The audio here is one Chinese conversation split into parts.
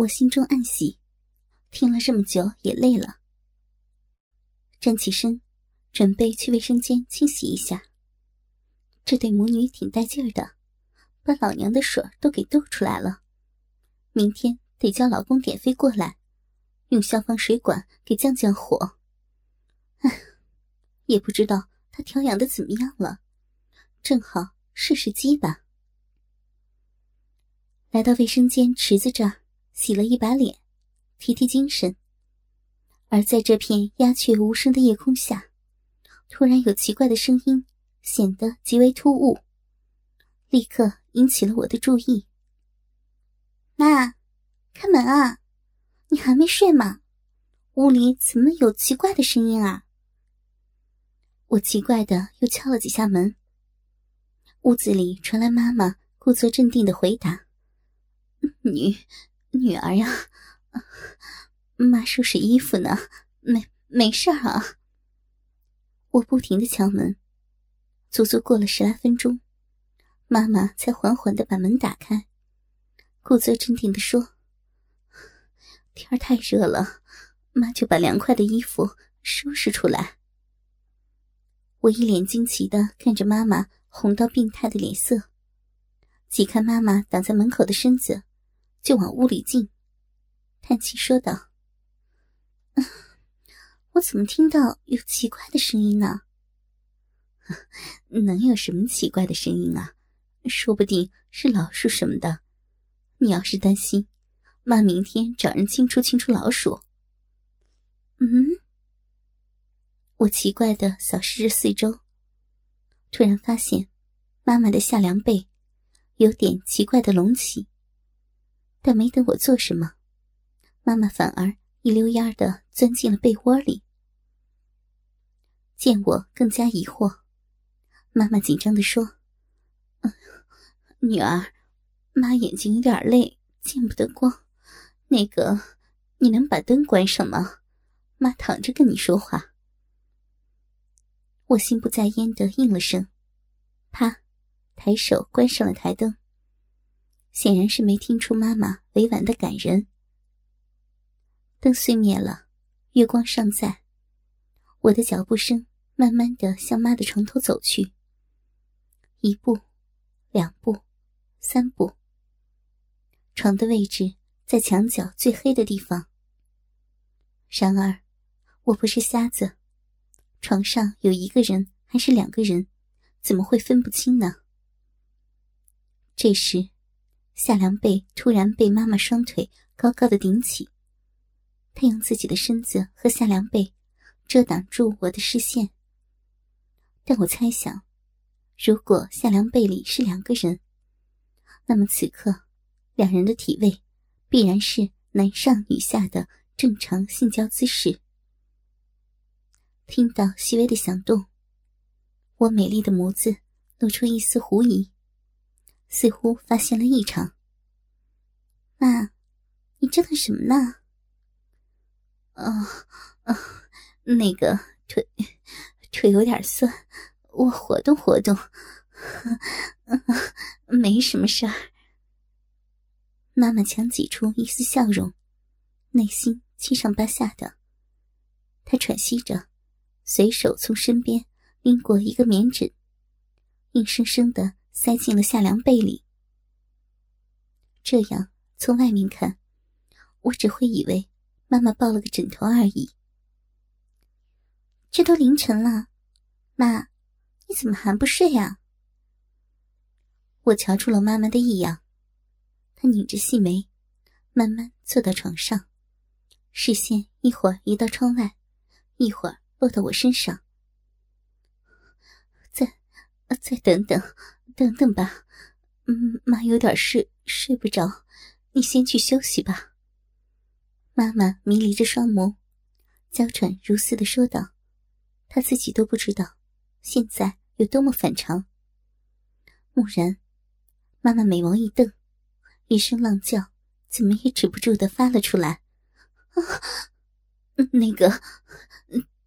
我心中暗喜，听了这么久也累了，站起身，准备去卫生间清洗一下。这对母女挺带劲儿的，把老娘的水都给逗出来了。明天得叫老公点飞过来，用消防水管给降降火。唉，也不知道他调养的怎么样了，正好试试机吧。来到卫生间池子这儿。洗了一把脸，提提精神。而在这片鸦雀无声的夜空下，突然有奇怪的声音，显得极为突兀，立刻引起了我的注意。妈，开门啊！你还没睡吗？屋里怎么有奇怪的声音啊？我奇怪的又敲了几下门。屋子里传来妈妈故作镇定的回答：“女。”女儿呀，妈收拾衣服呢，没没事儿啊。我不停的敲门，足足过了十来分钟，妈妈才缓缓的把门打开，故作镇定的说：“天儿太热了，妈就把凉快的衣服收拾出来。”我一脸惊奇的看着妈妈红到病态的脸色，挤开妈妈挡在门口的身子。就往屋里进，叹气说道：“我怎么听到有奇怪的声音呢？能有什么奇怪的声音啊？说不定是老鼠什么的。你要是担心，妈明天找人清除清除老鼠。”嗯，我奇怪的扫视着四周，突然发现妈妈的下凉背有点奇怪的隆起。但没等我做什么，妈妈反而一溜烟的钻进了被窝里。见我更加疑惑，妈妈紧张的说：“女儿，妈眼睛有点累，见不得光。那个，你能把灯关上吗？妈躺着跟你说话。”我心不在焉的应了声，啪，抬手关上了台灯。显然是没听出妈妈委婉的感人。灯虽灭了，月光尚在。我的脚步声慢慢的向妈的床头走去。一步，两步，三步。床的位置在墙角最黑的地方。然而，我不是瞎子，床上有一个人还是两个人，怎么会分不清呢？这时。夏凉被突然被妈妈双腿高高的顶起，她用自己的身子和夏凉被遮挡住我的视线。但我猜想，如果夏凉被里是两个人，那么此刻两人的体位必然是男上女下的正常性交姿势。听到细微的响动，我美丽的眸子露出一丝狐疑。似乎发现了异常。妈，你折腾什么呢？啊啊，那个腿腿有点酸，我活动活动。没什么事儿。妈妈强挤出一丝笑容，内心七上八下的。她喘息着，随手从身边拎过一个棉枕，硬生生的。塞进了夏凉被里。这样从外面看，我只会以为妈妈抱了个枕头而已。这都凌晨了，妈，你怎么还不睡呀？我瞧出了妈妈的异样，她拧着细眉，慢慢坐到床上，视线一会儿移到窗外，一会儿落到我身上。再，再等等。等等吧，嗯，妈有点事，睡不着，你先去休息吧。妈妈迷离着双眸，娇喘如丝的说道：“她自己都不知道，现在有多么反常。”蓦然，妈妈美眸一瞪，一声浪叫，怎么也止不住的发了出来：“啊，那个，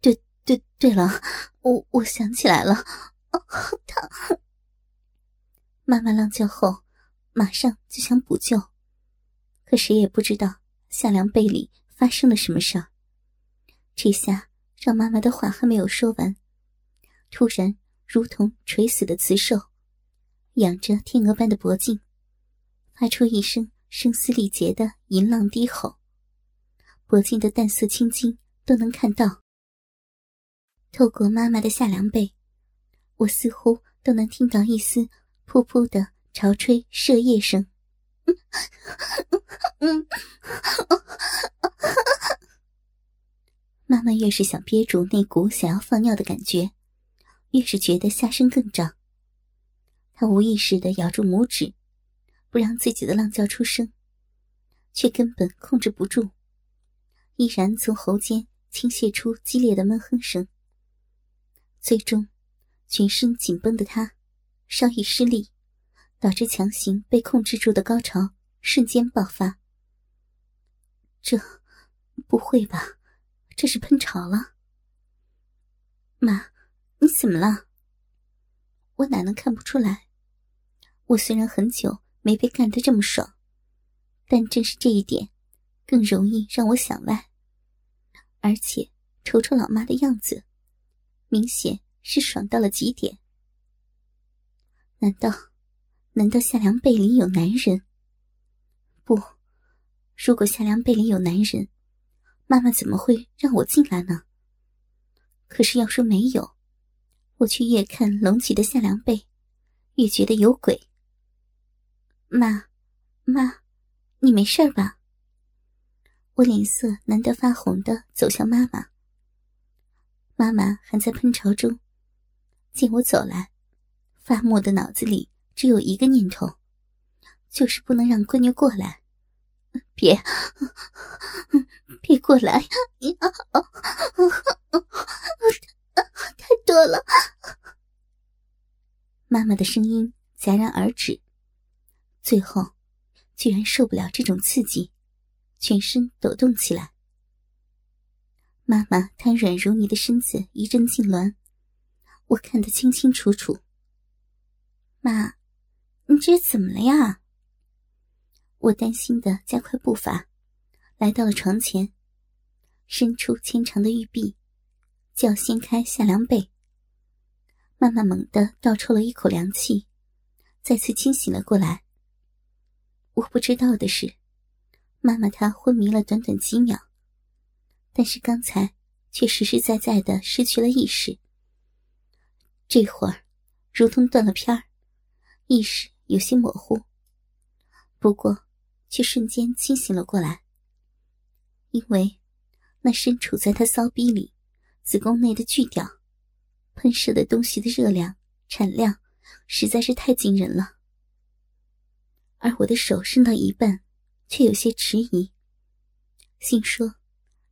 对对对了，我我想起来了，啊，好疼。”妈妈浪叫后，马上就想补救，可谁也不知道夏凉被里发生了什么事儿。这下让妈妈的话还没有说完，突然如同垂死的雌兽，仰着天鹅般的脖颈，发出一声声嘶力竭的淫浪低吼，脖颈的淡色青筋都能看到。透过妈妈的夏凉被，我似乎都能听到一丝噗噗的潮吹射液声。妈妈越是想憋住那股想要放尿的感觉，越是觉得下身更胀。她无意识的咬住拇指，不让自己的浪叫出声，却根本控制不住，依然从喉间倾泻出激烈的闷哼声。最终，全身紧绷的她稍一失利。导致强行被控制住的高潮瞬间爆发。这，不会吧？这是喷潮了？妈，你怎么了？我哪能看不出来？我虽然很久没被干得这么爽，但正是这一点，更容易让我想歪。而且，瞅瞅老妈的样子，明显是爽到了极点。难道？难道夏凉被里有男人？不，如果夏凉被里有男人，妈妈怎么会让我进来呢？可是要说没有，我却越看隆起的夏凉被，越觉得有鬼。妈，妈，你没事吧？我脸色难得发红的走向妈妈。妈妈还在喷潮中，见我走来，发木的脑子里。只有一个念头，就是不能让闺女过来。别，别过来！太多了。妈妈的声音戛然而止，最后居然受不了这种刺激，全身抖动起来。妈妈瘫软如泥的身子一阵痉挛，我看得清清楚楚。妈。你这是怎么了呀？我担心的加快步伐，来到了床前，伸出纤长的玉臂，就要掀开夏凉被。妈妈猛地倒抽了一口凉气，再次清醒了过来。我不知道的是，妈妈她昏迷了短短几秒，但是刚才却实实在在的失去了意识。这会儿，如同断了片儿，意识。有些模糊，不过却瞬间清醒了过来。因为那身处在他骚逼里、子宫内的巨屌，喷射的东西的热量、产量实在是太惊人了。而我的手伸到一半，却有些迟疑，心说：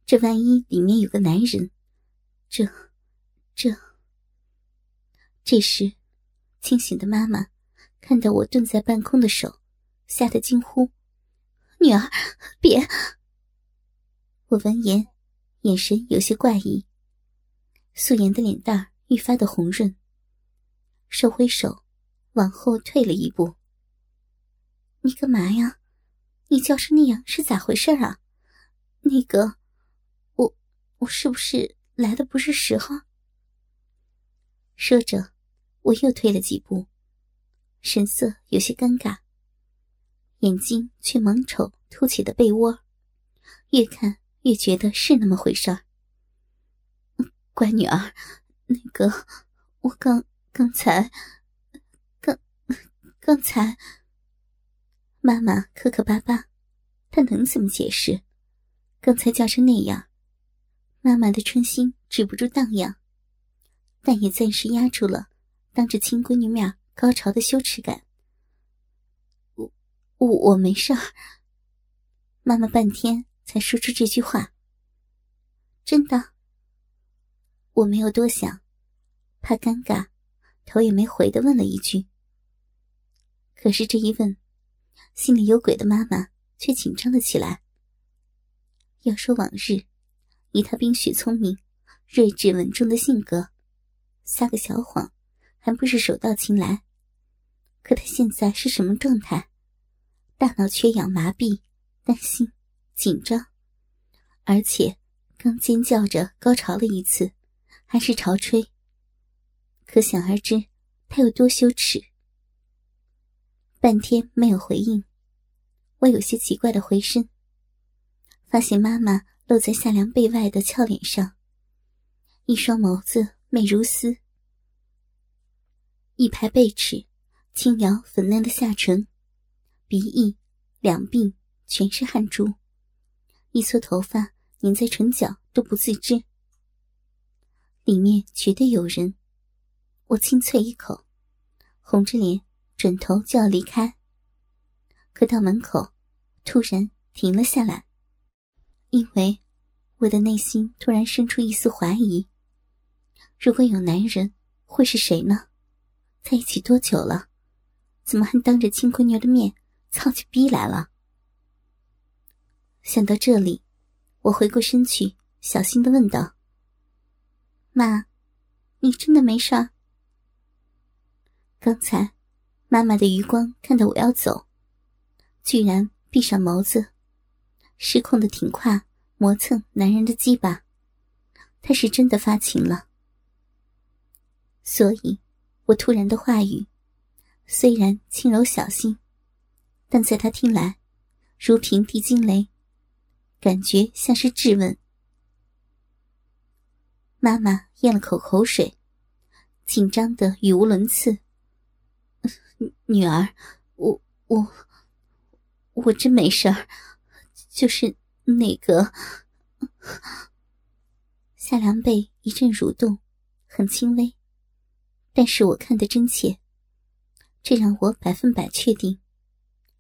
这万一里面有个男人，这、这……这时，清醒的妈妈。看到我蹲在半空的手，吓得惊呼：“女儿，别！”我闻言，眼神有些怪异，素颜的脸蛋愈发的红润，手挥手，往后退了一步。“你干嘛呀？你叫成那样是咋回事啊？那个，我我是不是来的不是时候？”说着，我又退了几步。神色有些尴尬，眼睛却猛瞅凸起的被窝，越看越觉得是那么回事儿。乖女儿，那个，我刚刚才，刚刚才，妈妈磕磕巴巴，她能怎么解释？刚才叫成那样，妈妈的春心止不住荡漾，但也暂时压住了当着亲闺女面。高潮的羞耻感，我我我没事儿。妈妈半天才说出这句话。真的，我没有多想，怕尴尬，头也没回的问了一句。可是这一问，心里有鬼的妈妈却紧张了起来。要说往日，以她冰雪聪明、睿智稳重的性格，撒个小谎，还不是手到擒来。可他现在是什么状态？大脑缺氧麻痹，担心、紧张，而且刚尖叫着高潮了一次，还是潮吹。可想而知，他有多羞耻。半天没有回应，我有些奇怪的回身，发现妈妈露在夏凉被外的俏脸上，一双眸子美如丝，一排贝齿轻摇粉嫩的下唇，鼻翼、两鬓全是汗珠，一撮头发粘在唇角都不自知。里面绝对有人，我轻啐一口，红着脸。转头就要离开，可到门口，突然停了下来，因为我的内心突然生出一丝怀疑：如果有男人，会是谁呢？在一起多久了？怎么还当着亲闺女的面操起逼来了？想到这里，我回过身去，小心的问道：“妈，你真的没事？刚才……”妈妈的余光看到我要走，居然闭上眸子，失控的挺胯磨蹭男人的鸡巴，他是真的发情了。所以，我突然的话语，虽然轻柔小心，但在他听来，如平地惊雷，感觉像是质问。妈妈咽了口口水，紧张的语无伦次。女儿，我我我真没事儿，就是那个夏凉被一阵蠕动，很轻微，但是我看得真切，这让我百分百确定，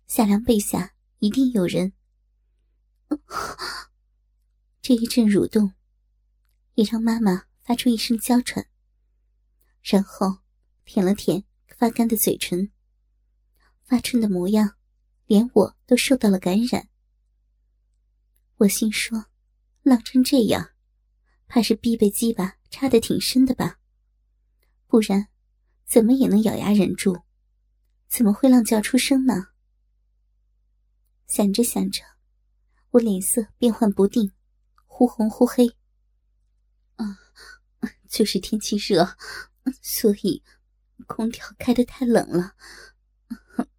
夏凉背下一定有人。这一阵蠕动，也让妈妈发出一声娇喘，然后舔了舔。发干的嘴唇，发春的模样，连我都受到了感染。我心说，浪成这样，怕是必被鸡巴插得挺深的吧？不然，怎么也能咬牙忍住？怎么会浪叫出声呢？想着想着，我脸色变幻不定，忽红忽黑。啊，就是天气热，所以。空调开的太冷了，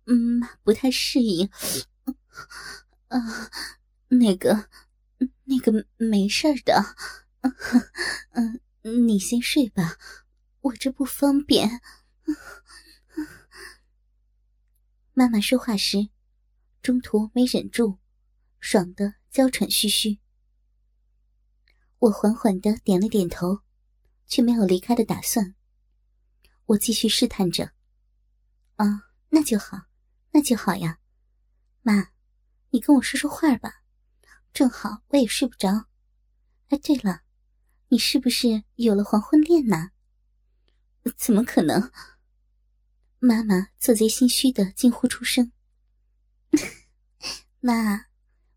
嗯，不太适应。啊，那个，那个没事的。嗯，你先睡吧，我这不方便。妈妈说话时，中途没忍住，爽的娇喘吁吁。我缓缓的点了点头，却没有离开的打算。我继续试探着，啊，那就好，那就好呀，妈，你跟我说说话吧，正好我也睡不着。哎，对了，你是不是有了黄昏恋呢？怎么可能？妈妈做贼心虚的惊呼出声。妈，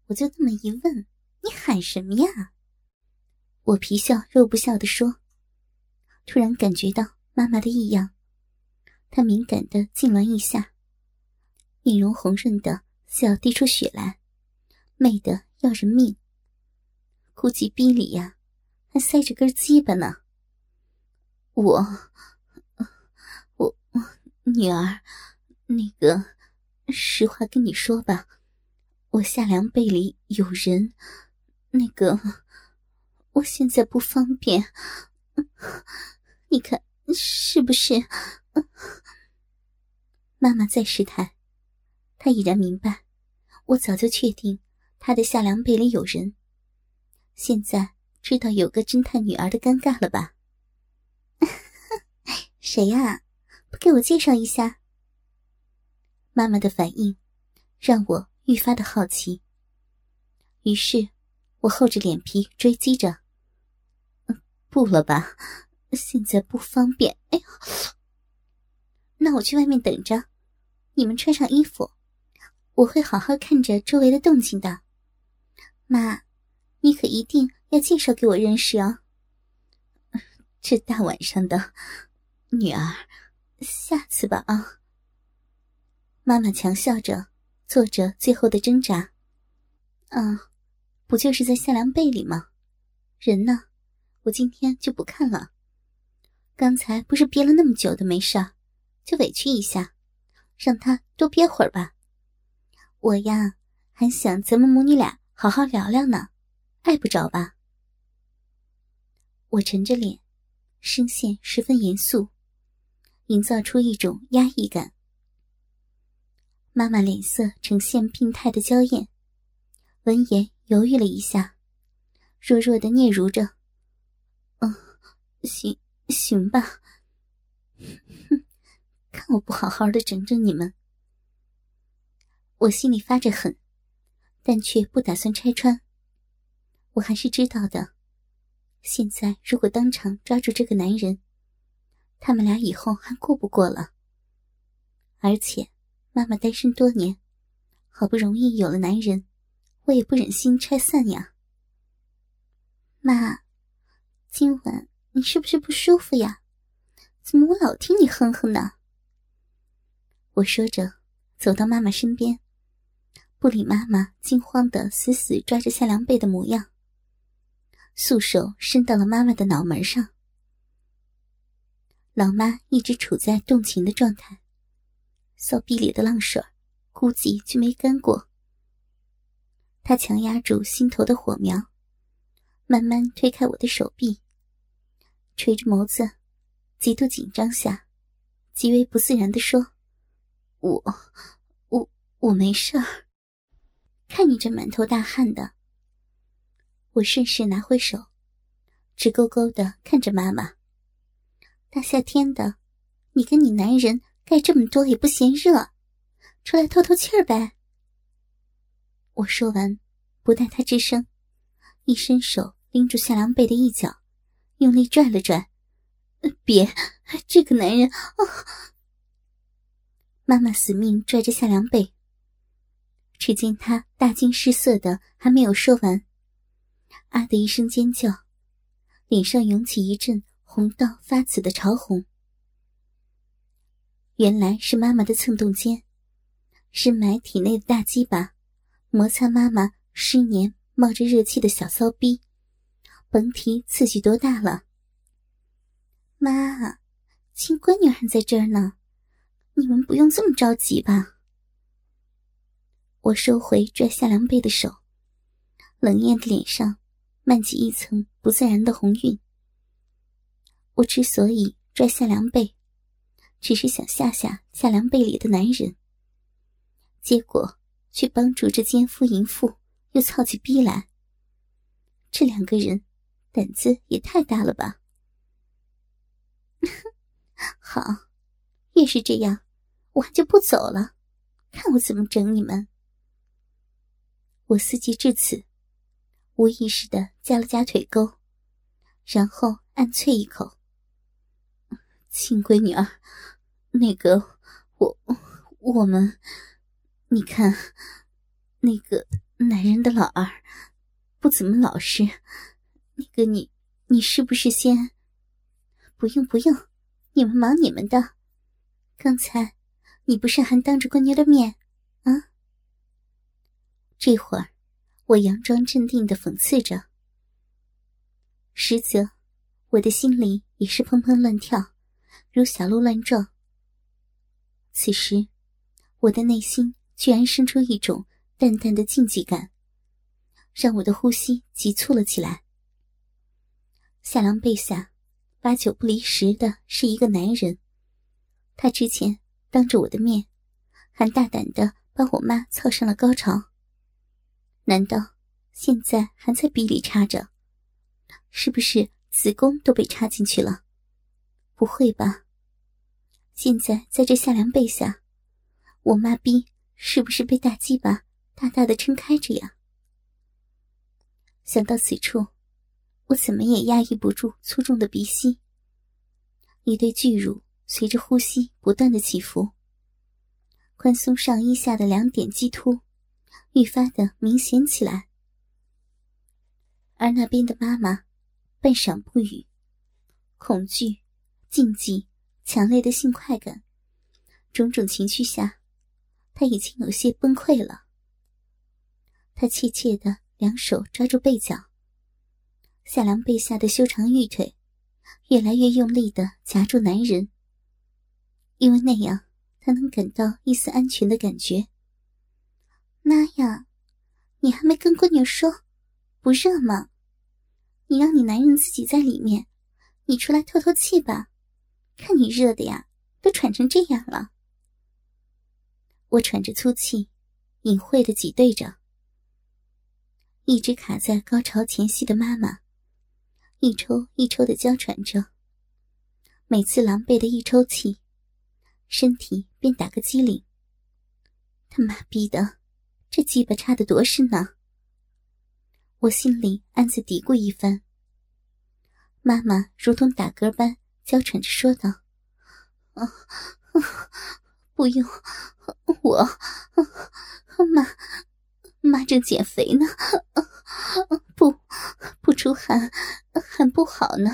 我就这么一问，你喊什么呀？我皮笑肉不笑的说，突然感觉到。妈妈的异样，她敏感的痉挛一下，面容红润的似要滴出血来，美的要人命。估计逼里呀，还塞着根鸡巴呢。我，女儿，那个，实话跟你说吧，我夏凉被里有人，那个，我现在不方便，你看。是不是？妈妈在试探，她已然明白，我早就确定她的夏凉被里有人。现在知道有个侦探女儿的尴尬了吧？谁呀？给我介绍一下？妈妈的反应让我愈发的好奇，于是我厚着脸皮追击着。不了吧。现在不方便，哎呦，那我去外面等着，你们穿上衣服，我会好好看着周围的动静的。妈，你可一定要介绍给我认识哦。这大晚上的，女儿，下次吧啊。妈妈强笑着，做着最后的挣扎。啊，不就是在夏凉被里吗？人呢？我今天就不看了。刚才不是憋了那么久的没事儿，就委屈一下，让他多憋会儿吧。我呀，还想咱们母女俩好好聊聊呢，碍不着吧？我沉着脸，声线十分严肃，营造出一种压抑感。妈妈脸色呈现病态的娇艳，闻言犹豫了一下，弱弱的嗫嚅着：“嗯，行行吧。哼，看我不好好的整整你们。”我心里发着狠，但却不打算拆穿。我还是知道的，现在如果当场抓住这个男人，他们俩以后还过不过了？而且。妈妈单身多年，好不容易有了男人，我也不忍心拆散呀。妈，今晚你是不是不舒服呀？怎么我老听你哼哼呢？我说着，走到妈妈身边，不理妈妈惊慌的死死抓着夏凉被的模样，素手伸到了妈妈的脑门上。老妈一直处在动情的状态。骚逼里的浪水，估计就没干过。他强压住心头的火苗，慢慢推开我的手臂，垂着眸子，极度紧张下，极为不自然的说：“我，我，我没事儿。看你这满头大汗的。”我顺势拿回手，直勾勾的看着妈妈。大夏天的，你跟你男人。盖这么多也不嫌热，出来透透气儿呗。我说完，不待他吱声，一伸手拎住夏凉被的一角，用力拽了拽。别，这个男人啊！妈妈死命拽着夏凉被。只见他大惊失色的还没有说完，啊的一声尖叫，脸上涌起一阵红到发紫的潮红。原来是妈妈的蹭动间，深埋体内的大鸡巴，摩擦妈妈湿黏、冒着热气的小骚逼，甭提刺激多大了。妈，亲闺女还在这儿呢，你们不用这么着急吧？我收回拽夏凉被的手，冷艳的脸上漫起一层不自然的红晕。我之所以拽夏凉被。只是想吓吓夏凉被里的男人，结果却帮助这奸夫淫妇又操起逼来。这两个人胆子也太大了吧！好，越是这样，我还就不走了，看我怎么整你们！我思及至此，无意识的夹了夹腿沟，然后暗啐一口：“亲闺女儿。”那个，我我们，你看，那个男人的老二不怎么老实。那个你，你是不是先？不用不用，你们忙你们的。刚才你不是还当着闺女的面啊？这会儿我佯装镇定的讽刺着，实则我的心里也是砰砰乱跳，如小鹿乱撞。此时，我的内心居然生出一种淡淡的禁忌感，让我的呼吸急促了起来。夏凉被下，八九不离十的是一个男人。他之前当着我的面，还大胆的把我妈操上了高潮。难道现在还在逼里插着？是不是子宫都被插进去了？不会吧？现在在这夏凉被下，我妈逼是不是被大鸡巴大大的撑开着呀？想到此处，我怎么也压抑不住粗重的鼻息。一对巨乳随着呼吸不断的起伏，宽松上衣下的两点鸡突愈发的明显起来。而那边的妈妈半晌不语，恐惧、禁忌。强烈的性快感，种种情绪下，他已经有些崩溃了。他怯怯的两手抓住背角，夏凉背下的修长玉腿越来越用力的夹住男人，因为那样他能感到一丝安全的感觉。妈呀，你还没跟闺女说，不热吗？你让你男人自己在里面，你出来透透气吧。看你热的呀，都喘成这样了。我喘着粗气，隐晦的挤兑着。一直卡在高潮前夕的妈妈，一抽一抽的娇喘着。每次狼狈的一抽气，身体便打个激灵。他妈逼的，这鸡巴插的多深呢？我心里暗自嘀咕一番。妈妈如同打嗝般娇喘着说道：“啊，不用，我，妈。”妈正减肥呢，不不出汗，汗不好呢。